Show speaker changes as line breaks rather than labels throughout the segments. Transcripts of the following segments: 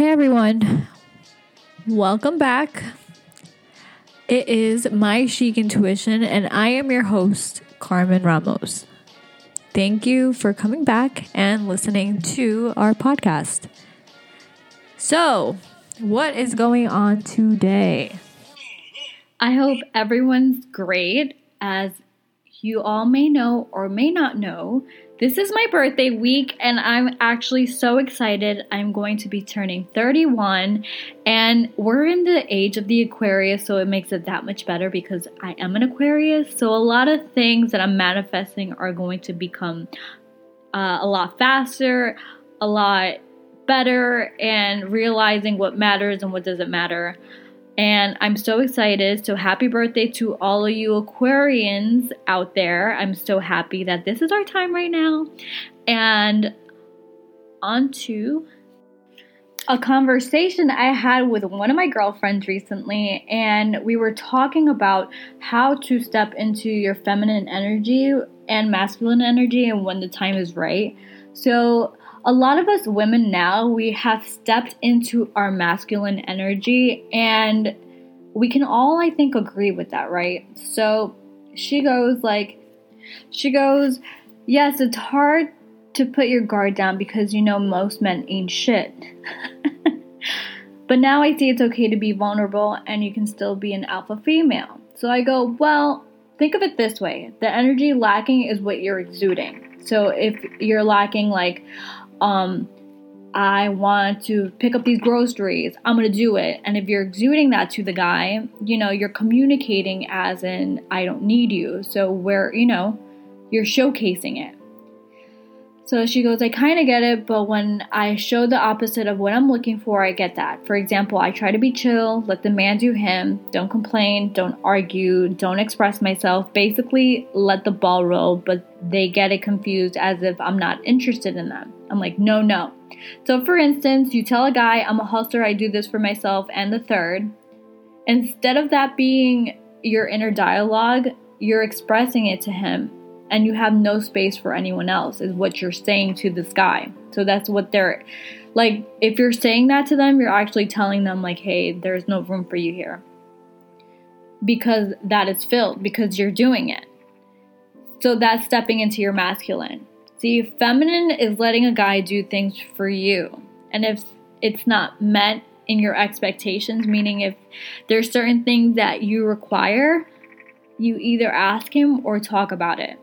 Hey everyone, welcome back. It is my chic intuition, and I am your host, Carmen Ramos. Thank you for coming back and listening to our podcast. So, what is going on today?
I hope everyone's great. As you all may know or may not know, this is my birthday week, and I'm actually so excited. I'm going to be turning 31, and we're in the age of the Aquarius, so it makes it that much better because I am an Aquarius. So, a lot of things that I'm manifesting are going to become uh, a lot faster, a lot better, and realizing what matters and what doesn't matter. And I'm so excited. So, happy birthday to all of you Aquarians out there. I'm so happy that this is our time right now. And on to a conversation I had with one of my girlfriends recently, and we were talking about how to step into your feminine energy and masculine energy and when the time is right. So, a lot of us women now, we have stepped into our masculine energy, and we can all, I think, agree with that, right? So she goes, like, she goes, yes, it's hard to put your guard down because you know most men ain't shit. but now I see it's okay to be vulnerable and you can still be an alpha female. So I go, well, think of it this way the energy lacking is what you're exuding. So if you're lacking, like, um, I want to pick up these groceries. I'm going to do it. And if you're exuding that to the guy, you know, you're communicating as in, I don't need you. So, where, you know, you're showcasing it. So she goes, I kind of get it, but when I show the opposite of what I'm looking for, I get that. For example, I try to be chill, let the man do him, don't complain, don't argue, don't express myself. Basically, let the ball roll, but they get it confused as if I'm not interested in them. I'm like, no, no. So, for instance, you tell a guy, I'm a hustler, I do this for myself, and the third. Instead of that being your inner dialogue, you're expressing it to him and you have no space for anyone else is what you're saying to this guy. So that's what they're like if you're saying that to them you're actually telling them like hey there's no room for you here. Because that is filled because you're doing it. So that's stepping into your masculine. See feminine is letting a guy do things for you. And if it's not met in your expectations meaning if there's certain things that you require you either ask him or talk about it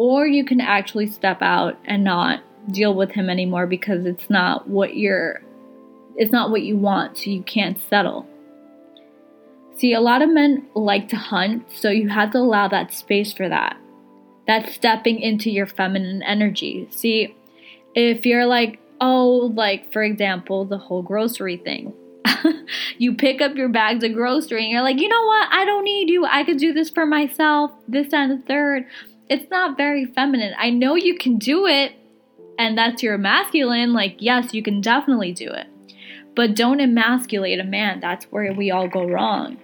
or you can actually step out and not deal with him anymore because it's not what you're it's not what you want so you can't settle see a lot of men like to hunt so you have to allow that space for that that's stepping into your feminine energy see if you're like oh like for example the whole grocery thing you pick up your bags of grocery and you're like, you know what? I don't need you. I could do this for myself. This and the third it's not very feminine. I know you can do it, and that's your masculine. Like, yes, you can definitely do it. But don't emasculate a man. That's where we all go wrong.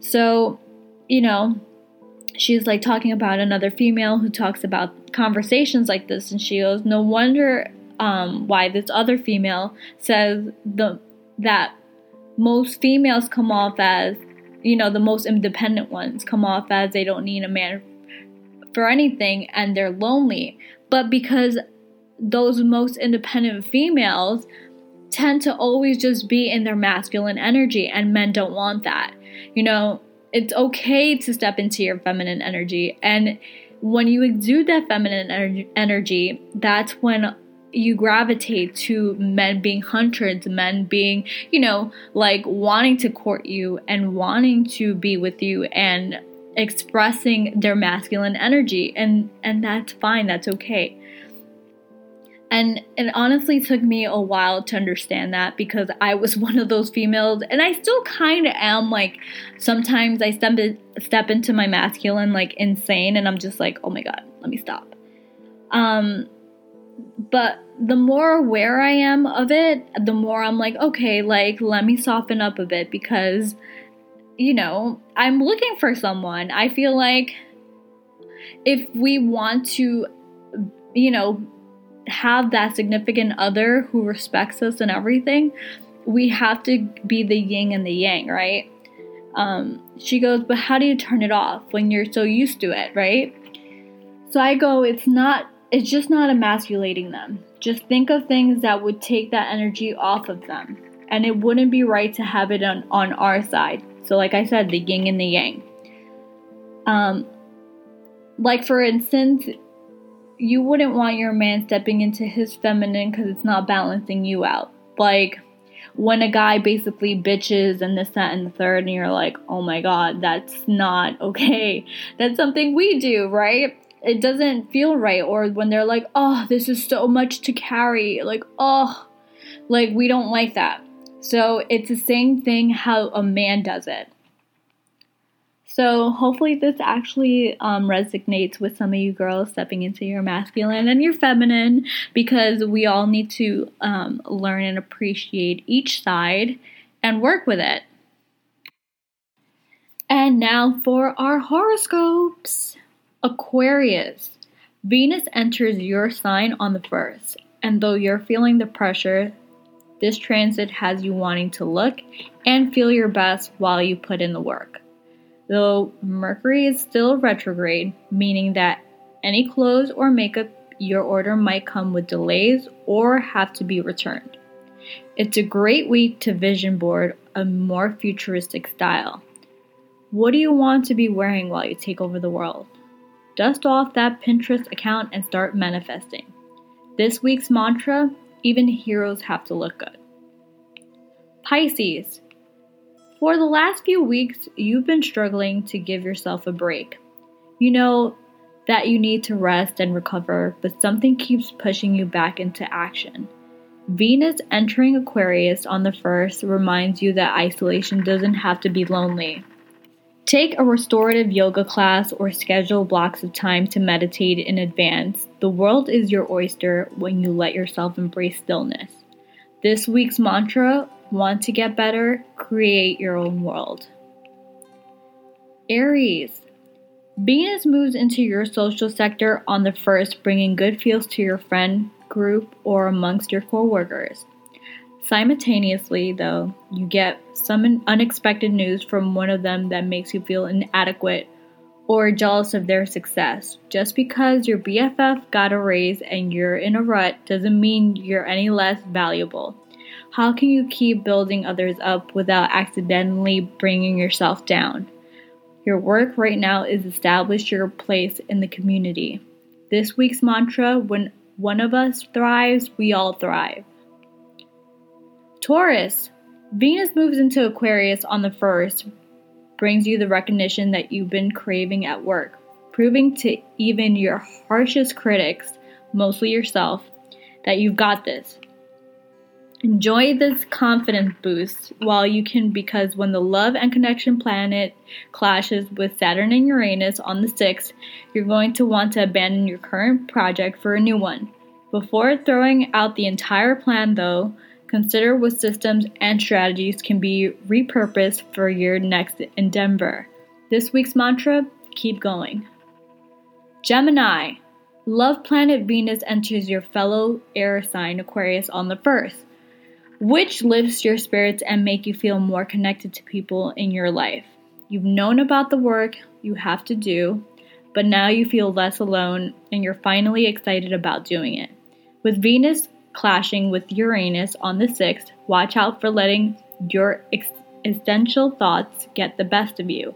So, you know, she's like talking about another female who talks about conversations like this, and she goes, No wonder um, why this other female says the that most females come off as you know the most independent ones come off as they don't need a man for anything and they're lonely. But because those most independent females tend to always just be in their masculine energy, and men don't want that. You know, it's okay to step into your feminine energy. And when you exude that feminine energy, that's when you gravitate to men being hunters, men being, you know, like wanting to court you and wanting to be with you and expressing their masculine energy and and that's fine that's okay. And it honestly took me a while to understand that because I was one of those females and I still kind of am like sometimes I step in, step into my masculine like insane and I'm just like oh my god let me stop. Um but the more aware I am of it the more I'm like okay like let me soften up a bit because you know, I'm looking for someone. I feel like if we want to, you know, have that significant other who respects us and everything, we have to be the yin and the yang, right? Um, she goes, but how do you turn it off when you're so used to it, right? So I go, it's not, it's just not emasculating them. Just think of things that would take that energy off of them. And it wouldn't be right to have it on, on our side. So, like I said, the yin and the yang. Um, like for instance, you wouldn't want your man stepping into his feminine because it's not balancing you out. Like when a guy basically bitches and this, that, and the third, and you're like, oh my god, that's not okay. That's something we do, right? It doesn't feel right. Or when they're like, oh, this is so much to carry. Like, oh, like we don't like that. So it's the same thing how a man does it. So hopefully this actually um, resonates with some of you girls stepping into your masculine and your feminine because we all need to um, learn and appreciate each side and work with it. And now for our horoscopes. Aquarius. Venus enters your sign on the 1st, and though you're feeling the pressure, this transit has you wanting to look and feel your best while you put in the work though Mercury is still retrograde, meaning that any clothes or makeup your order might come with delays or have to be returned. It's a great week to vision board a more futuristic style. What do you want to be wearing while you take over the world? Dust off that Pinterest account and start manifesting. This week's mantra even heroes have to look good. Pisces, for the last few weeks, you've been struggling to give yourself a break. You know that you need to rest and recover, but something keeps pushing you back into action. Venus entering Aquarius on the 1st reminds you that isolation doesn't have to be lonely. Take a restorative yoga class or schedule blocks of time to meditate in advance. The world is your oyster when you let yourself embrace stillness. This week's mantra Want to get better? Create your own world. Aries. Venus moves into your social sector on the 1st, bringing good feels to your friend group or amongst your coworkers. Simultaneously, though, you get some unexpected news from one of them that makes you feel inadequate or jealous of their success. Just because your BFF got a raise and you're in a rut doesn't mean you're any less valuable. How can you keep building others up without accidentally bringing yourself down? Your work right now is establish your place in the community. This week's mantra when one of us thrives, we all thrive. Taurus, Venus moves into Aquarius on the 1st, brings you the recognition that you've been craving at work, proving to even your harshest critics, mostly yourself, that you've got this. Enjoy this confidence boost while you can because when the love and connection planet clashes with Saturn and Uranus on the 6th, you're going to want to abandon your current project for a new one. Before throwing out the entire plan, though, consider what systems and strategies can be repurposed for your next endeavor. This week's mantra keep going. Gemini, love planet Venus enters your fellow air sign Aquarius on the 1st which lifts your spirits and make you feel more connected to people in your life. You've known about the work you have to do, but now you feel less alone and you're finally excited about doing it. With Venus clashing with Uranus on the 6th, watch out for letting your existential thoughts get the best of you.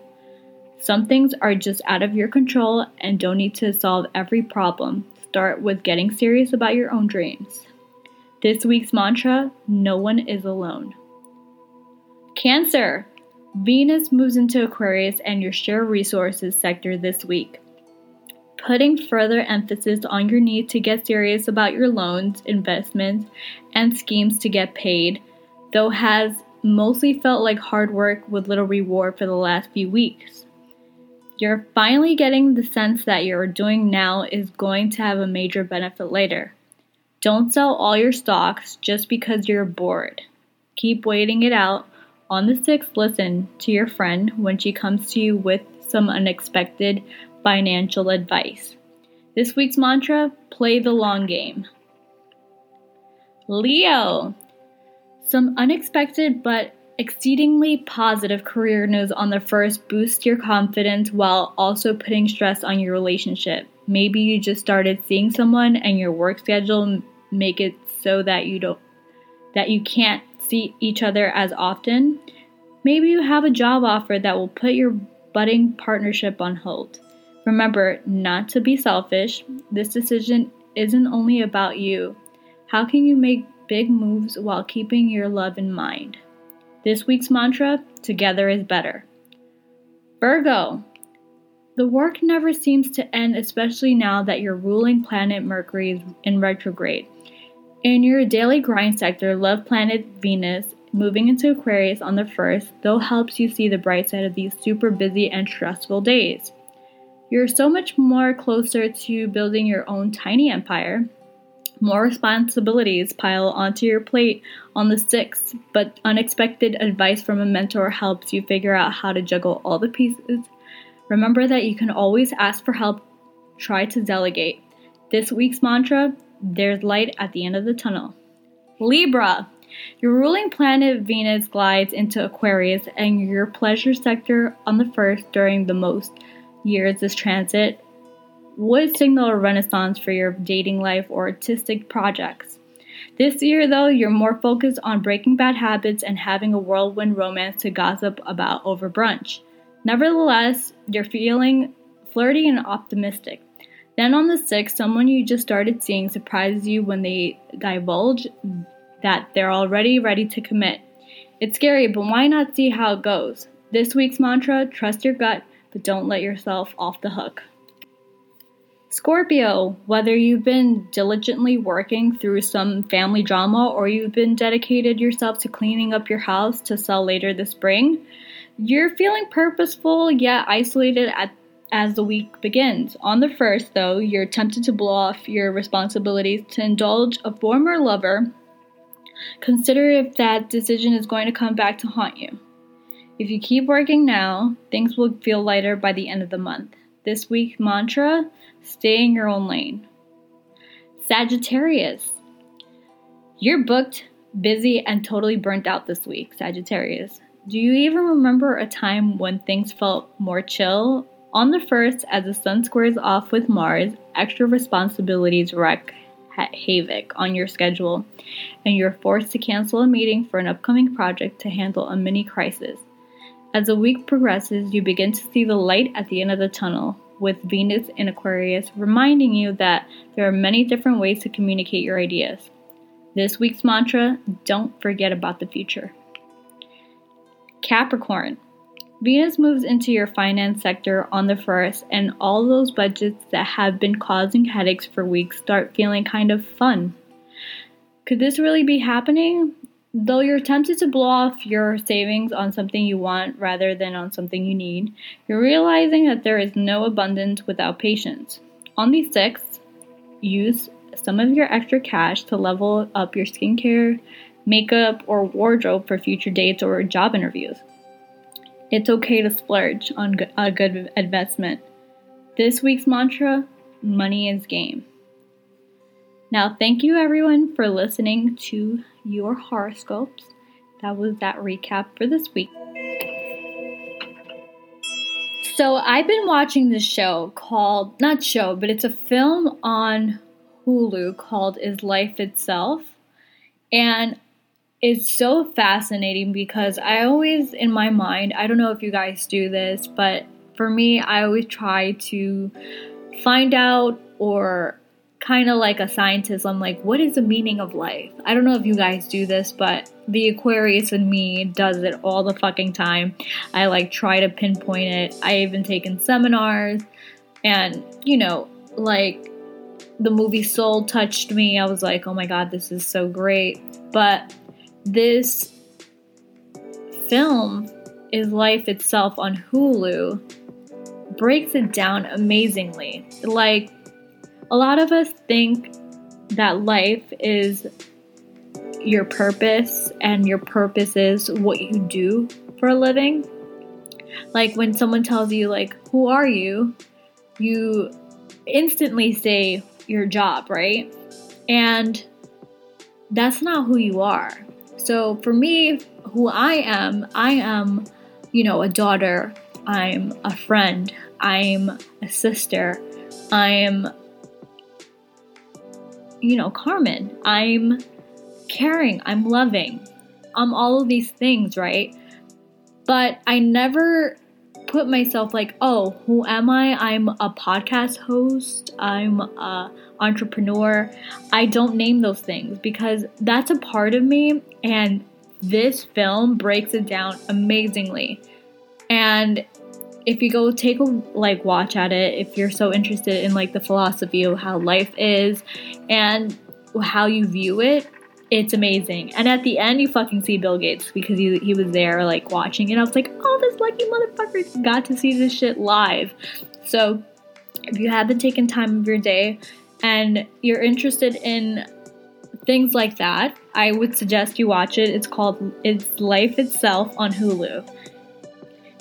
Some things are just out of your control and don't need to solve every problem. Start with getting serious about your own dreams. This week's mantra No one is alone. Cancer. Venus moves into Aquarius and your share resources sector this week. Putting further emphasis on your need to get serious about your loans, investments, and schemes to get paid, though has mostly felt like hard work with little reward for the last few weeks. You're finally getting the sense that you're doing now is going to have a major benefit later. Don't sell all your stocks just because you're bored. Keep waiting it out. On the 6th, listen to your friend when she comes to you with some unexpected financial advice. This week's mantra play the long game. Leo. Some unexpected but exceedingly positive career news on the first boost your confidence while also putting stress on your relationship. Maybe you just started seeing someone and your work schedule make it so that you don't that you can't see each other as often. Maybe you have a job offer that will put your budding partnership on hold. Remember not to be selfish. This decision isn't only about you. How can you make big moves while keeping your love in mind? This week's mantra together is better. Virgo, the work never seems to end, especially now that your ruling planet Mercury is in retrograde. In your daily grind sector, love planet Venus moving into Aquarius on the 1st, though helps you see the bright side of these super busy and stressful days. You're so much more closer to building your own tiny empire. More responsibilities pile onto your plate on the 6th, but unexpected advice from a mentor helps you figure out how to juggle all the pieces Remember that you can always ask for help, try to delegate. This week's mantra there's light at the end of the tunnel. Libra, your ruling planet Venus glides into Aquarius, and your pleasure sector on the first during the most years this transit would signal a renaissance for your dating life or artistic projects. This year, though, you're more focused on breaking bad habits and having a whirlwind romance to gossip about over brunch. Nevertheless, you're feeling flirty and optimistic. Then on the 6th, someone you just started seeing surprises you when they divulge that they're already ready to commit. It's scary, but why not see how it goes? This week's mantra trust your gut, but don't let yourself off the hook. Scorpio, whether you've been diligently working through some family drama or you've been dedicated yourself to cleaning up your house to sell later this spring, you're feeling purposeful yet isolated at, as the week begins. On the first, though, you're tempted to blow off your responsibilities to indulge a former lover. Consider if that decision is going to come back to haunt you. If you keep working now, things will feel lighter by the end of the month. This week mantra stay in your own lane. Sagittarius, you're booked, busy, and totally burnt out this week, Sagittarius. Do you even remember a time when things felt more chill? On the first, as the sun squares off with Mars, extra responsibilities wreak havoc on your schedule, and you're forced to cancel a meeting for an upcoming project to handle a mini crisis. As the week progresses, you begin to see the light at the end of the tunnel, with Venus in Aquarius reminding you that there are many different ways to communicate your ideas. This week's mantra don't forget about the future. Capricorn. Venus moves into your finance sector on the 1st, and all those budgets that have been causing headaches for weeks start feeling kind of fun. Could this really be happening? Though you're tempted to blow off your savings on something you want rather than on something you need, you're realizing that there is no abundance without patience. On the 6th, use some of your extra cash to level up your skincare, makeup, or wardrobe for future dates or job interviews. It's okay to splurge on a good investment. This week's mantra money is game. Now, thank you everyone for listening to your horoscopes. That was that recap for this week. So, I've been watching this show called, not show, but it's a film on Hulu called Is Life Itself. And it's so fascinating because I always, in my mind, I don't know if you guys do this, but for me, I always try to find out or kind of like a scientist, I'm like, what is the meaning of life? I don't know if you guys do this, but the Aquarius in me does it all the fucking time. I like try to pinpoint it. I even taken seminars and, you know, like the movie Soul touched me. I was like, oh my god, this is so great. But this film is life itself on Hulu breaks it down amazingly. Like a lot of us think that life is your purpose and your purpose is what you do for a living. Like when someone tells you like who are you? You instantly say your job, right? And that's not who you are. So for me, who I am, I am, you know, a daughter, I'm a friend, I'm a sister, I'm, you know, Carmen, I'm caring, I'm loving, I'm all of these things, right? But I never put myself like, oh, who am I? I'm a podcast host. I'm a entrepreneur. I don't name those things because that's a part of me and this film breaks it down amazingly. And if you go take a like watch at it, if you're so interested in like the philosophy of how life is and how you view it, it's amazing. And at the end, you fucking see Bill Gates because he, he was there, like, watching it. I was like, oh, this lucky motherfucker got to see this shit live. So, if you haven't taken time of your day and you're interested in things like that, I would suggest you watch it. It's called It's Life Itself on Hulu.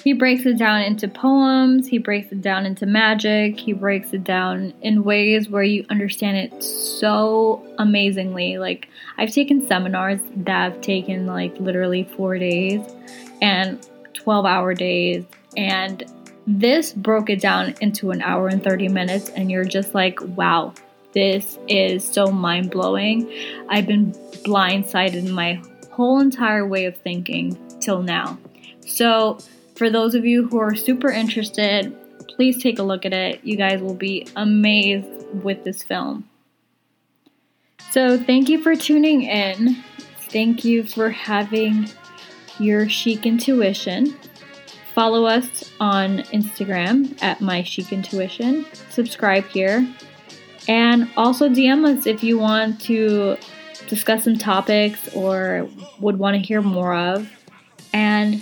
He breaks it down into poems, he breaks it down into magic, he breaks it down in ways where you understand it so amazingly. Like, I've taken seminars that have taken like literally four days and 12 hour days, and this broke it down into an hour and 30 minutes, and you're just like, wow, this is so mind blowing. I've been blindsided in my whole entire way of thinking till now. So, for those of you who are super interested, please take a look at it. You guys will be amazed with this film. So, thank you for tuning in. Thank you for having your chic intuition. Follow us on Instagram at my chic intuition. Subscribe here. And also DM us if you want to discuss some topics or would want to hear more of. And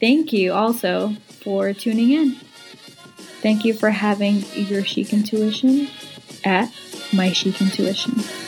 Thank you also for tuning in. Thank you for having your chic intuition at My Chic Intuition.